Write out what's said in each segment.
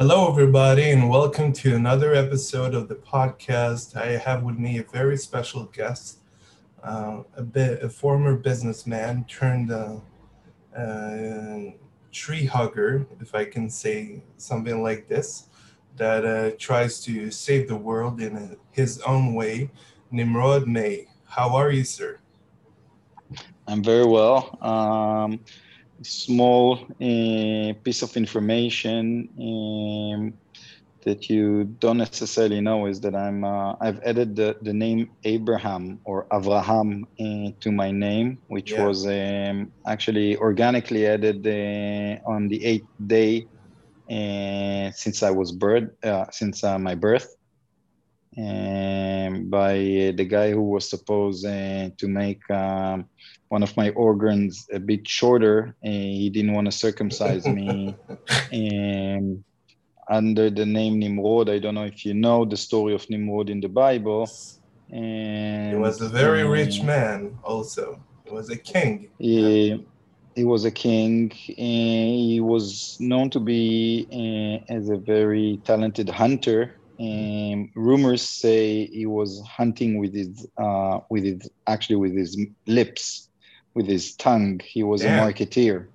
Hello, everybody, and welcome to another episode of the podcast. I have with me a very special guest, uh, a bit a former businessman turned uh, uh, tree hugger, if I can say something like this, that uh, tries to save the world in a, his own way. Nimrod May, how are you, sir? I'm very well. Um, small uh, piece of information um, that you don't necessarily know is that I'm uh, I've added the, the name Abraham or Avraham uh, to my name, which yeah. was um, actually organically added uh, on the eighth day uh, since I was birth uh, since my birth. Um, by the guy who was supposed to make um, one of my organs a bit shorter. he didn't want to circumcise me. and under the name Nimrod, I don't know if you know the story of Nimrod in the Bible. And, he was a very rich man, also. He was a king. He, he was a king. he was known to be uh, as a very talented hunter. Um, rumors say he was hunting with his, uh, with his, actually with his lips with his tongue. He was Damn. a marketeer.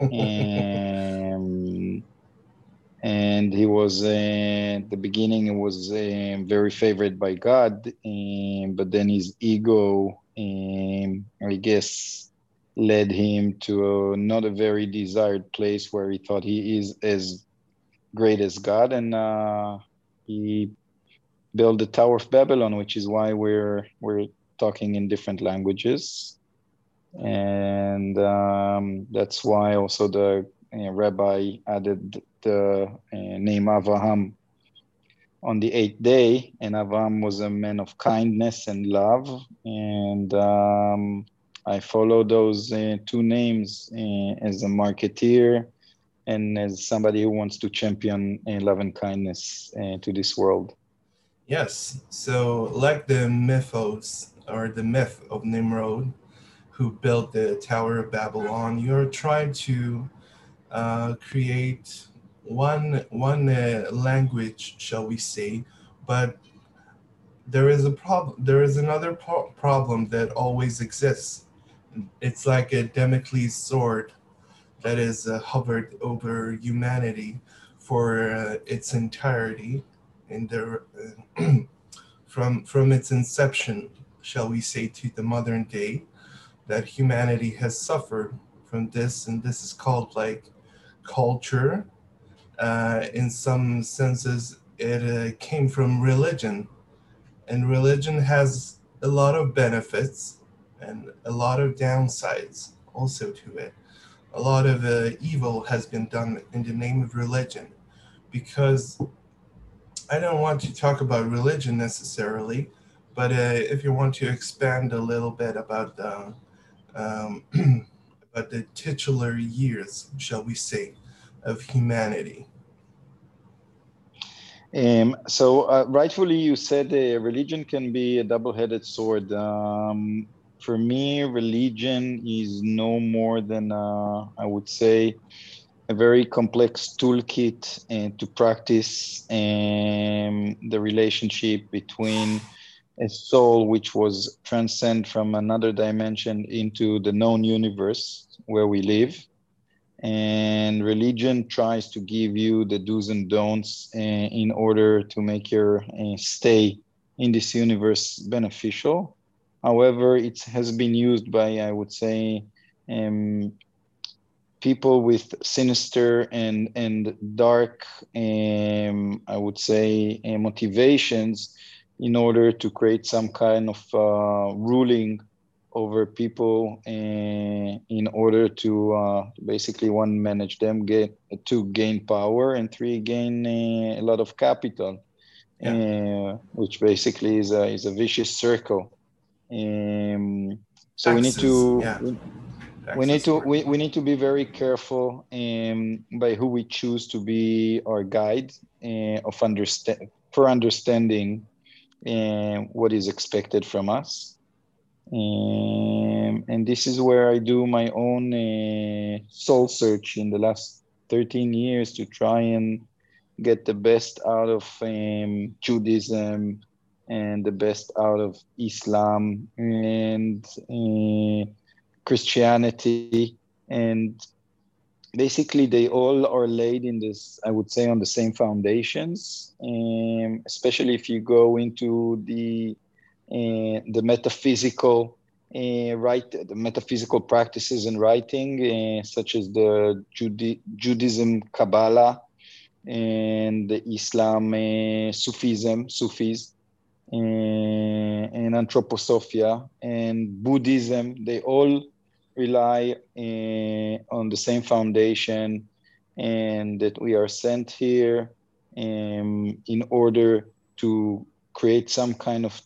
um, and he was uh, the beginning He was uh, very favored by God, um, but then his ego, um, I guess, led him to a, not a very desired place where he thought he is as great as God, and uh, he built the Tower of Babylon, which is why we're we're talking in different languages. And um, that's why also the uh, rabbi added the uh, name Avraham on the eighth day, and Avraham was a man of kindness and love, and um, I follow those uh, two names uh, as a marketeer and as somebody who wants to champion love and kindness uh, to this world. Yes, so like the mythos or the myth of Nimrod, who built the Tower of Babylon, you're trying to uh, create one one uh, language, shall we say, but there is a problem. There is another pro- problem that always exists. It's like a Damocles sword that is uh, hovered over humanity for uh, its entirety, and there, from from its inception, shall we say, to the modern day that humanity has suffered from this, and this is called like culture. Uh, in some senses, it uh, came from religion, and religion has a lot of benefits and a lot of downsides also to it. A lot of uh, evil has been done in the name of religion because I don't want to talk about religion necessarily, but uh, if you want to expand a little bit about the um, about the titular years, shall we say, of humanity. Um, so, uh, rightfully, you said uh, religion can be a double headed sword. Um, for me, religion is no more than, uh, I would say, a very complex toolkit uh, to practice um, the relationship between a soul which was transcend from another dimension into the known universe where we live. And religion tries to give you the do's and don'ts uh, in order to make your uh, stay in this universe beneficial however it has been used by i would say um, people with sinister and and dark um, i would say uh, motivations in order to create some kind of uh, ruling over people and in order to uh, basically one manage them get two gain power and three gain uh, a lot of capital yeah. Uh, which basically is a, is a vicious circle um, so we need to yeah. we, we need to we, we need to be very careful um, by who we choose to be our guide uh, of understand for understanding and what is expected from us. Um, and this is where I do my own uh, soul search in the last 13 years to try and get the best out of um, Judaism and the best out of Islam and uh, Christianity. And basically, they all are laid in this, I would say, on the same foundations, um, especially if you go into the, uh, the metaphysical. Uh, right, the metaphysical practices and writing, such as the Judaism, Kabbalah, and the Islam uh, Sufism, Sufis, and Anthroposophia and Buddhism, they all rely uh, on the same foundation and that we are sent here um, in order to create some kind of,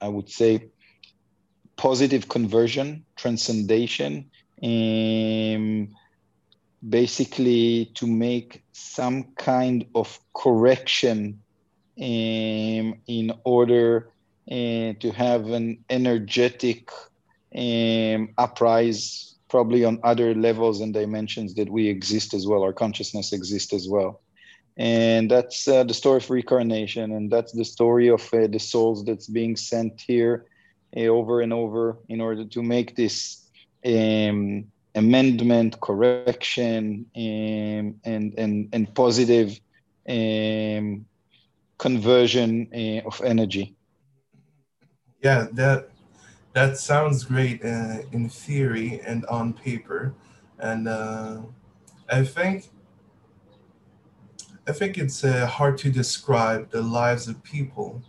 I would say, positive conversion, transcendation, um, basically to make some kind of correction um, in order uh, to have an energetic um, uprise probably on other levels and dimensions that we exist as well our consciousness exists as well. And that's uh, the story of reincarnation and that's the story of uh, the souls that's being sent here uh, over and over in order to make this um, amendment, correction, um, and, and, and positive um, conversion uh, of energy. Yeah, that that sounds great uh, in theory and on paper, and uh, I think I think it's uh, hard to describe the lives of people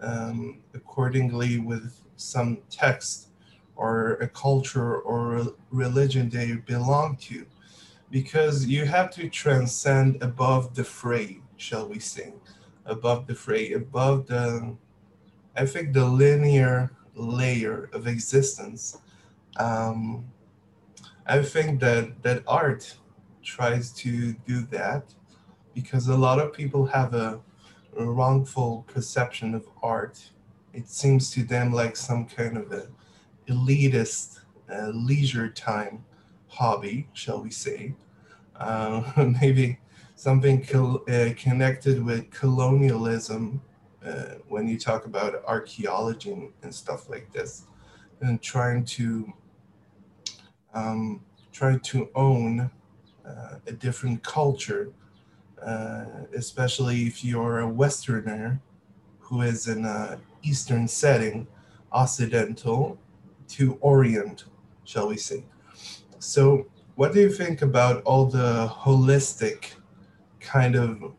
um, accordingly with some text or a culture or a religion they belong to. Because you have to transcend above the fray shall we say above the fray above the i think the linear layer of existence um, i think that that art tries to do that because a lot of people have a, wrongful perception of art it seems to them like some kind of a elitist uh, leisure time hobby, shall we say. Uh, maybe something uh, connected with colonialism uh, when you talk about archaeology and stuff like this, and trying to um, trying to own uh, a different culture, uh, especially if you're a Westerner who is in an Eastern setting, Occidental, to orient, shall we say. So, what do you think about all the holistic kind of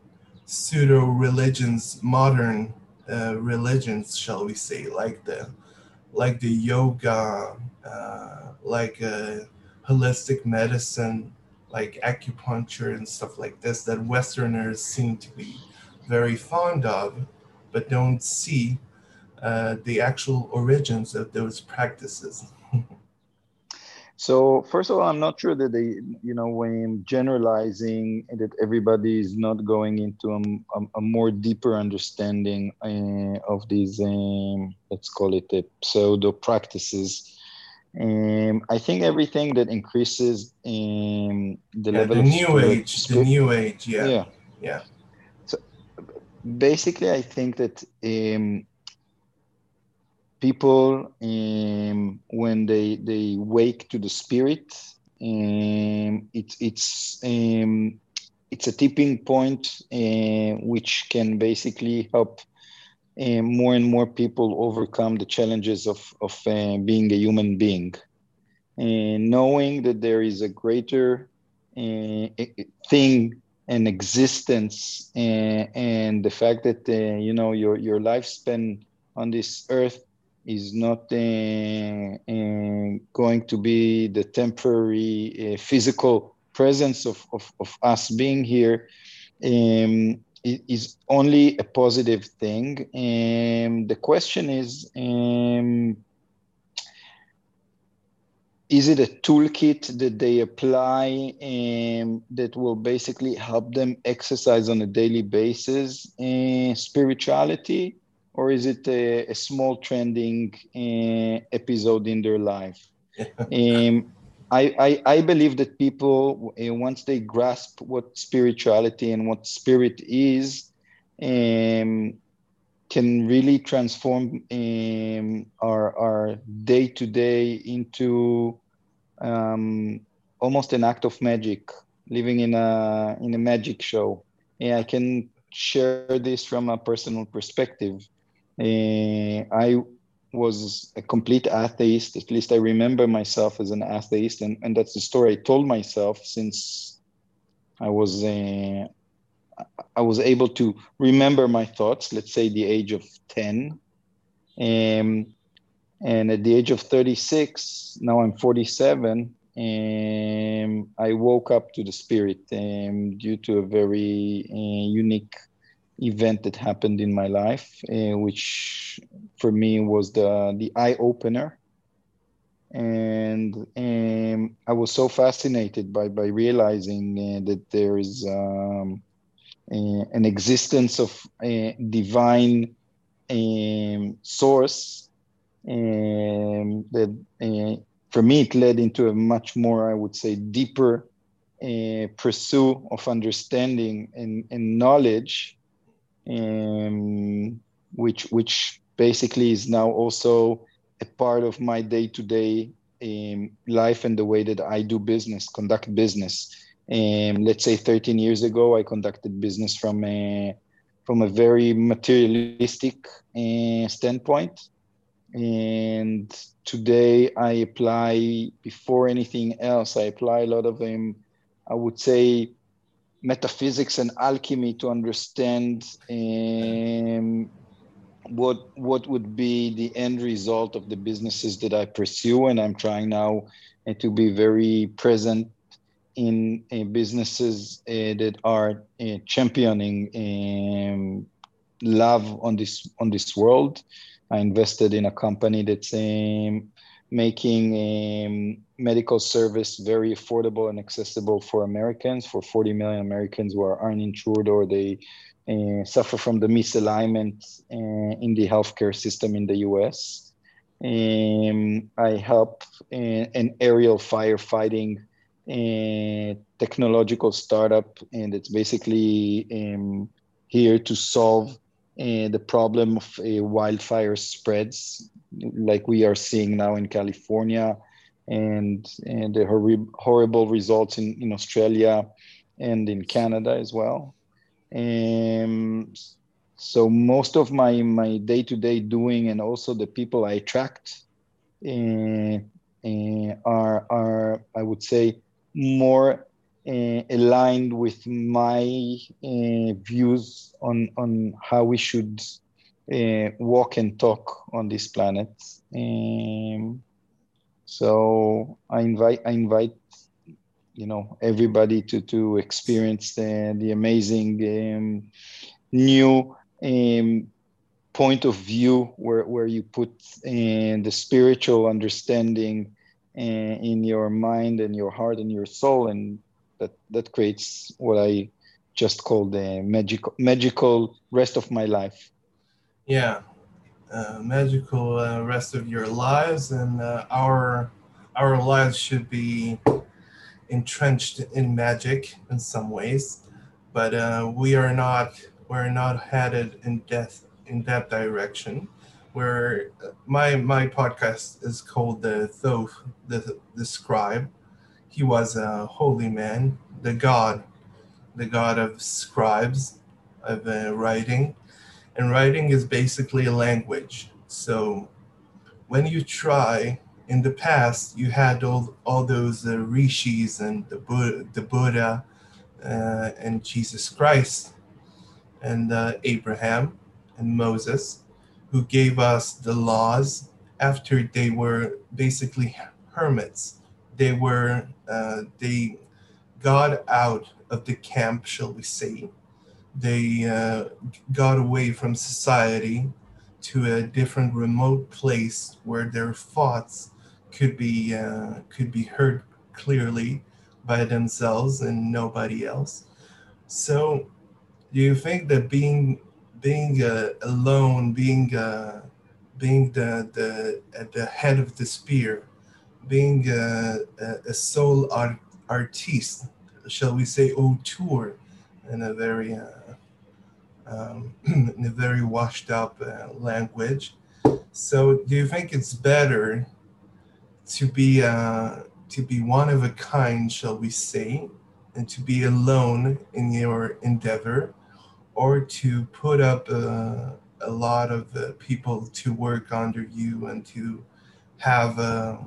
pseudo religions, modern uh, religions, shall we say, like the like the yoga, uh, like uh, holistic medicine, like acupuncture and stuff like this that Westerners seem to be very fond of, but don't see uh, the actual origins of those practices. so first of all, I'm not sure that they, you know, when generalizing that everybody is not going into a, a, a more deeper understanding uh, of these, um, let's call it the pseudo practices. Um, I think everything that increases um, the yeah, level the new spirit, age, spirit, the new age, yeah, yeah, yeah. So basically, I think that um, people um, when they they wake to the spirit um, it, it's um, it's a tipping point uh, which can basically help uh, more and more people overcome the challenges of, of uh, being a human being. And knowing that there is a greater uh, thing and existence and, and the fact that uh, you know your, your lifespan on this earth is not uh, uh, going to be the temporary uh, physical presence of, of, of, us being here um, is only a positive thing. And the question is, um, is it a toolkit that they apply um, that will basically help them exercise on a daily basis uh, spirituality? Or is it a, a small trending uh, episode in their life? um, I, I, I believe that people uh, once they grasp what spirituality and what spirit is um, can really transform um, our, our day-to-day into um, almost an act of magic living in a in a magic show and i can share this from a personal perspective i was a complete atheist. At least I remember myself as an atheist, and, and that's the story I told myself since I was uh, I was able to remember my thoughts. Let's say the age of ten, um, and at the age of thirty six, now I'm forty seven. Um, I woke up to the spirit um, due to a very uh, unique event that happened in my life, uh, which for me was the the eye opener. And um, I was so fascinated by by realizing uh, that there is um, uh, an existence of a divine um, source um, that for me it led into a much more, I would say, deeper uh, pursuit of understanding and, and knowledge um, which which basically is now also a part of my day-to-day um, life and the way that I do business, conduct business. Um, let's say 13 years ago, I conducted business from a from a very materialistic uh, standpoint, and today I apply before anything else. I apply a lot of them. I would say metaphysics and alchemy to understand um, what what would be the end result of the businesses that I pursue, and I'm trying now uh, to be very present in uh, businesses uh, that are uh, championing um, love on this on this world. I invested in a company that's um, making um, medical service very affordable and accessible for Americans, for 40 million Americans who are uninsured or they uh, suffer from the misalignment uh, in the healthcare system in the US. Um, I help in, an aerial firefighting uh, technological startup, and it's basically um, here to solve uh, the problem of uh, wildfire spreads like we are seeing now in California and, and the hor- horrible results in, in Australia and in Canada as well. Um, so most of my, my day-to-day doing and also the people I attract uh, uh, are, are, I would say, more uh, aligned with my views on, on how we should walk and talk on this planet. Um, so I invite I invite you know everybody to to experience the the amazing um, new um, point of view where where you put uh, the spiritual understanding uh, in your mind and your heart and your soul and that that creates what I just call the magical magical rest of my life yeah, uh, magical uh, rest of your lives, and uh, our our lives should be entrenched in magic in some ways, but uh, we are not we're not headed in death in that direction. Where my my podcast is called the Thoth, the the scribe. He was a holy man, the god, the god of scribes, of uh, writing and writing is basically a language. So when you try, in the past, you had all, all those uh, rishis and the Buddha, the Buddha uh, and Jesus Christ and uh, Abraham and Moses, who gave us the laws after they were basically hermits. They were, uh, they got out of the camp, shall we say, they uh, got away from society to a different remote place where their thoughts could be uh, could be heard clearly by themselves and nobody else. So, do you think that being being uh, alone, being uh, being the the at the head of the spear, being a, a, a soul art, artiste, shall we say, auteur, in a very uh, um, in a very washed up uh, language. So, do you think it's better to be uh, to be one of a kind, shall we say, and to be alone in your endeavor, or to put up uh, a lot of uh, people to work under you and to have, uh,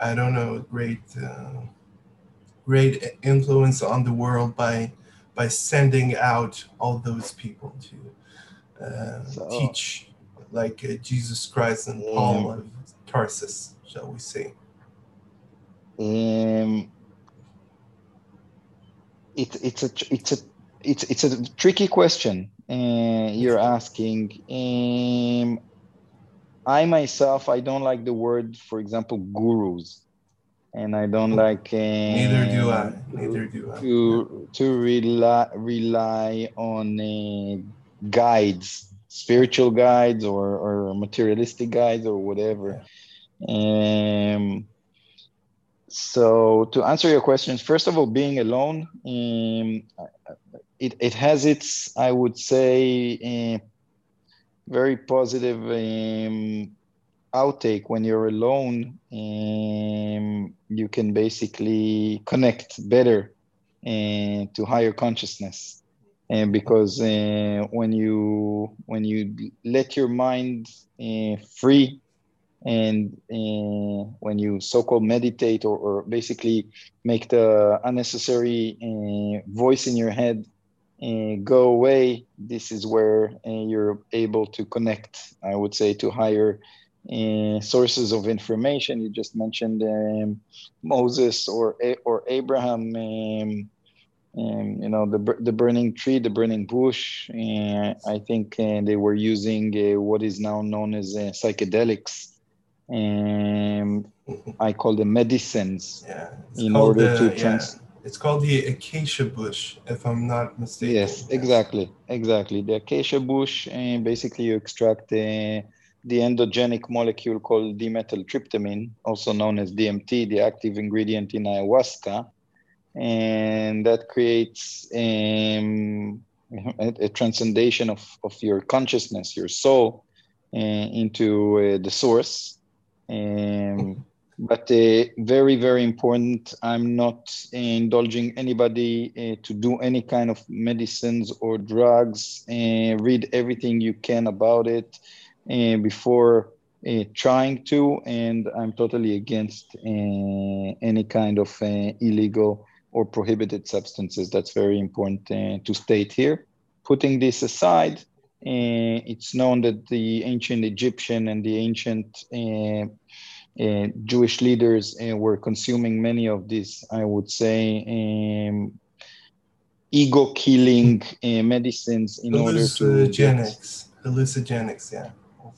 I don't know, a great, uh, great influence on the world by by sending out all those people to uh, so, teach, like uh, Jesus Christ and Paul of Tarsus, shall we say? Um, it, it's a it's a it's it's a tricky question uh, you're asking. Um, I myself, I don't like the word, for example, gurus, and I don't like. Uh, Neither do I. Neither do I. To to rely rely on uh, guides, spiritual guides, or or materialistic guides, or whatever. Um, so to answer your questions, first of all, being alone, um, it, it has its, I would say, uh, very positive um, outtake when you're alone. Um, you can basically connect better uh, to higher consciousness. And because uh, when you when you let your mind uh, free and uh, when you so-called meditate or, or, basically make the unnecessary uh, voice in your head uh, go away this is where you're able to connect i would say to higher uh, sources of information you just mentioned um, moses or or abraham um, um, you know the the burning tree, the burning bush. Uh, I think uh, they were using uh, what is now known as psychedelics um, I call them medicines yeah, in order the, to trans. Yeah. It's called the acacia bush, if I'm not mistaken. Yes, exactly, exactly. The acacia bush, and basically you extract uh, the endogenic molecule called dimethyltryptamine, also known as DMT, the active ingredient in ayahuasca, and that creates um, a, a, transcendation of, of your consciousness, your soul, uh, into uh, the source um, but uh, very, very important. I'm not indulging anybody uh, to do any kind of medicines or drugs. Uh, read everything you can about it uh, before uh, trying to. And I'm totally against uh, any kind of illegal or prohibited substances. That's very important to state here. Putting this aside, uh, it's known that the ancient Egyptian and the ancient uh, uh, Jewish leaders were consuming many of these, I would say, um, ego killing medicines in order to. Hallucinogenics. Hallucinogenics, yeah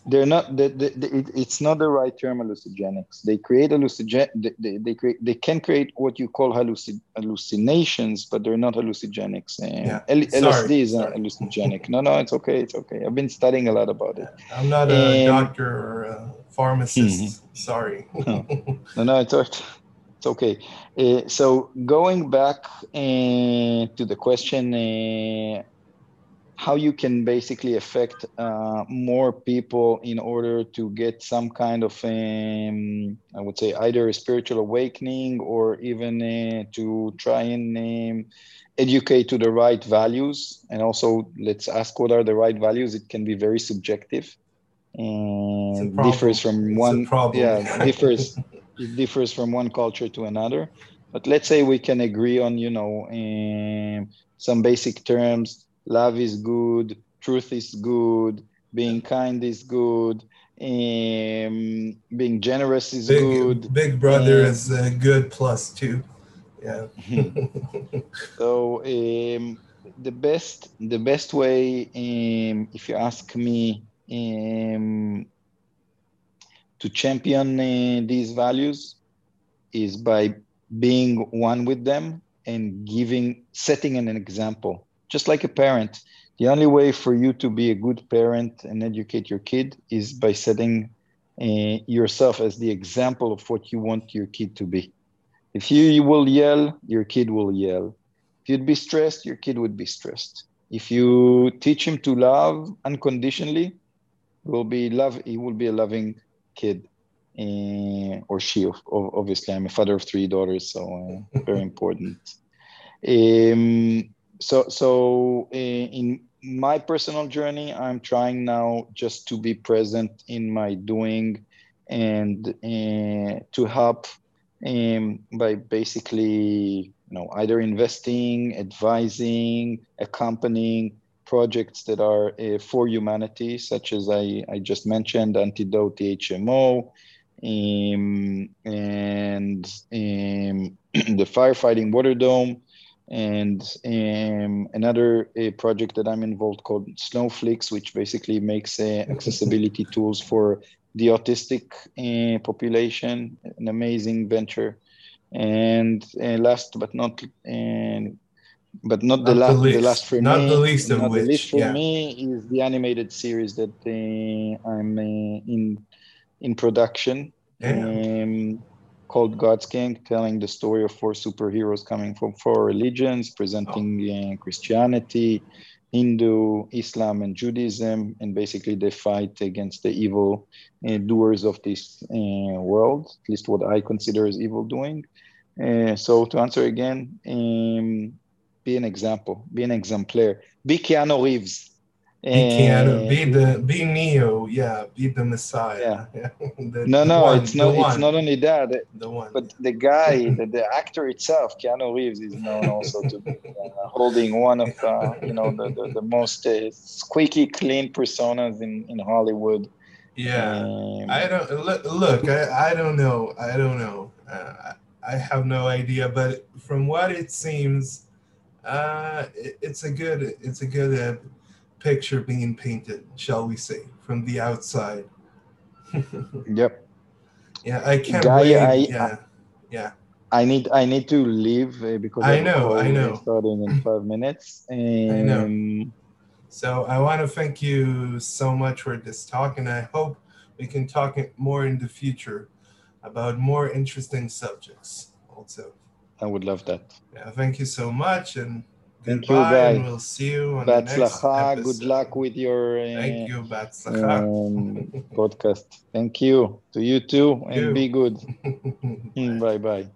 they're not the, the, the, it, it's not the right term hallucinogenics they create hallucinogen they, they, create they can create what you call hallucin, hallucinations but they're not hallucinogenics yeah. L, lsd is a hallucinogenic. No no it's okay it's okay. I've been studying a lot about it. I'm not a doctor or a pharmacist. Mm-hmm. sorry. No. no no it's, it's okay. Uh, so going back uh, to the question uh, how you can basically affect uh, more people in order to get some kind of um, i would say either a spiritual awakening or even uh, to try and um, educate to the right values. And also let's ask what are the right values. It can be very subjective and differs from one yeah differs it differs from one culture to another. But let's say we can agree on you know um, some basic terms love is good, truth is good, being kind is good, um, being generous is big, good. Big brother um, is a good plus two. Yeah. so um, the best the best way, um, if you ask me, um, to champion uh, these values is by being one with them and giving setting an example just like a parent. The only way for you to be a good parent and educate your kid is by setting uh, yourself as the example of what you want your kid to be. If you, you will yell, your kid will yell. If you'd be stressed, your kid would be stressed. If you teach him to love unconditionally, will be love. He will be a loving kid, uh, or she. Obviously, I'm a father of three daughters, so uh, very important. Um, so, so uh, in my personal journey, I'm trying now just to be present in my doing and uh, to help um, by basically you know either investing advising accompanying projects that are uh, for humanity such as I, I just mentioned antidote hmo um, and um, the firefighting water dome and um, another uh, project that I'm involved called Snowflakes, which basically makes uh, accessibility tools for the autistic uh, population. An amazing venture. And uh, last but not and but not, not the last. The, the, last for not me. the least of not which. The least for yeah. me is the animated series that uh, I'm uh, in in production. Um, called God's King, telling the story of four superheroes coming from four religions, presenting oh. uh, Christianity, Hindu, Islam, and Judaism, and basically they fight against the evil uh, doers of this uh, world, at least what I consider as evil doing. Uh, so to answer again, um, be an example, be an exemplar, be Keanu Reeves. Be Keanu, be the be Neo, yeah, be the Messiah. Yeah. the, no, no, one, it's not. It's not only that. The one. But the guy, the, the actor itself, Keanu Reeves, is known also to be uh, holding one of uh, you know the the, the most uh, squeaky clean personas in in Hollywood. Yeah, um, I don't look. look I, I don't know. I don't know. Uh, I have no idea. But from what it seems, uh, it, it's a good. It's a good uh, picture being painted, shall we say, from the outside. yep. Yeah, I can't Guy, wait. I, yeah, yeah. I need I need to leave uh, because I know I know starting in five minutes. Um, I know. So I want to thank you so much for this talk, and I hope we can talk more in the future about more interesting subjects. Also, I would love that. Yeah, thank you so much, and Thank you, guys. We'll see you on the next. Good luck with your uh, Thank you, um, podcast. Thank you to you too, and you. be good. bye bye.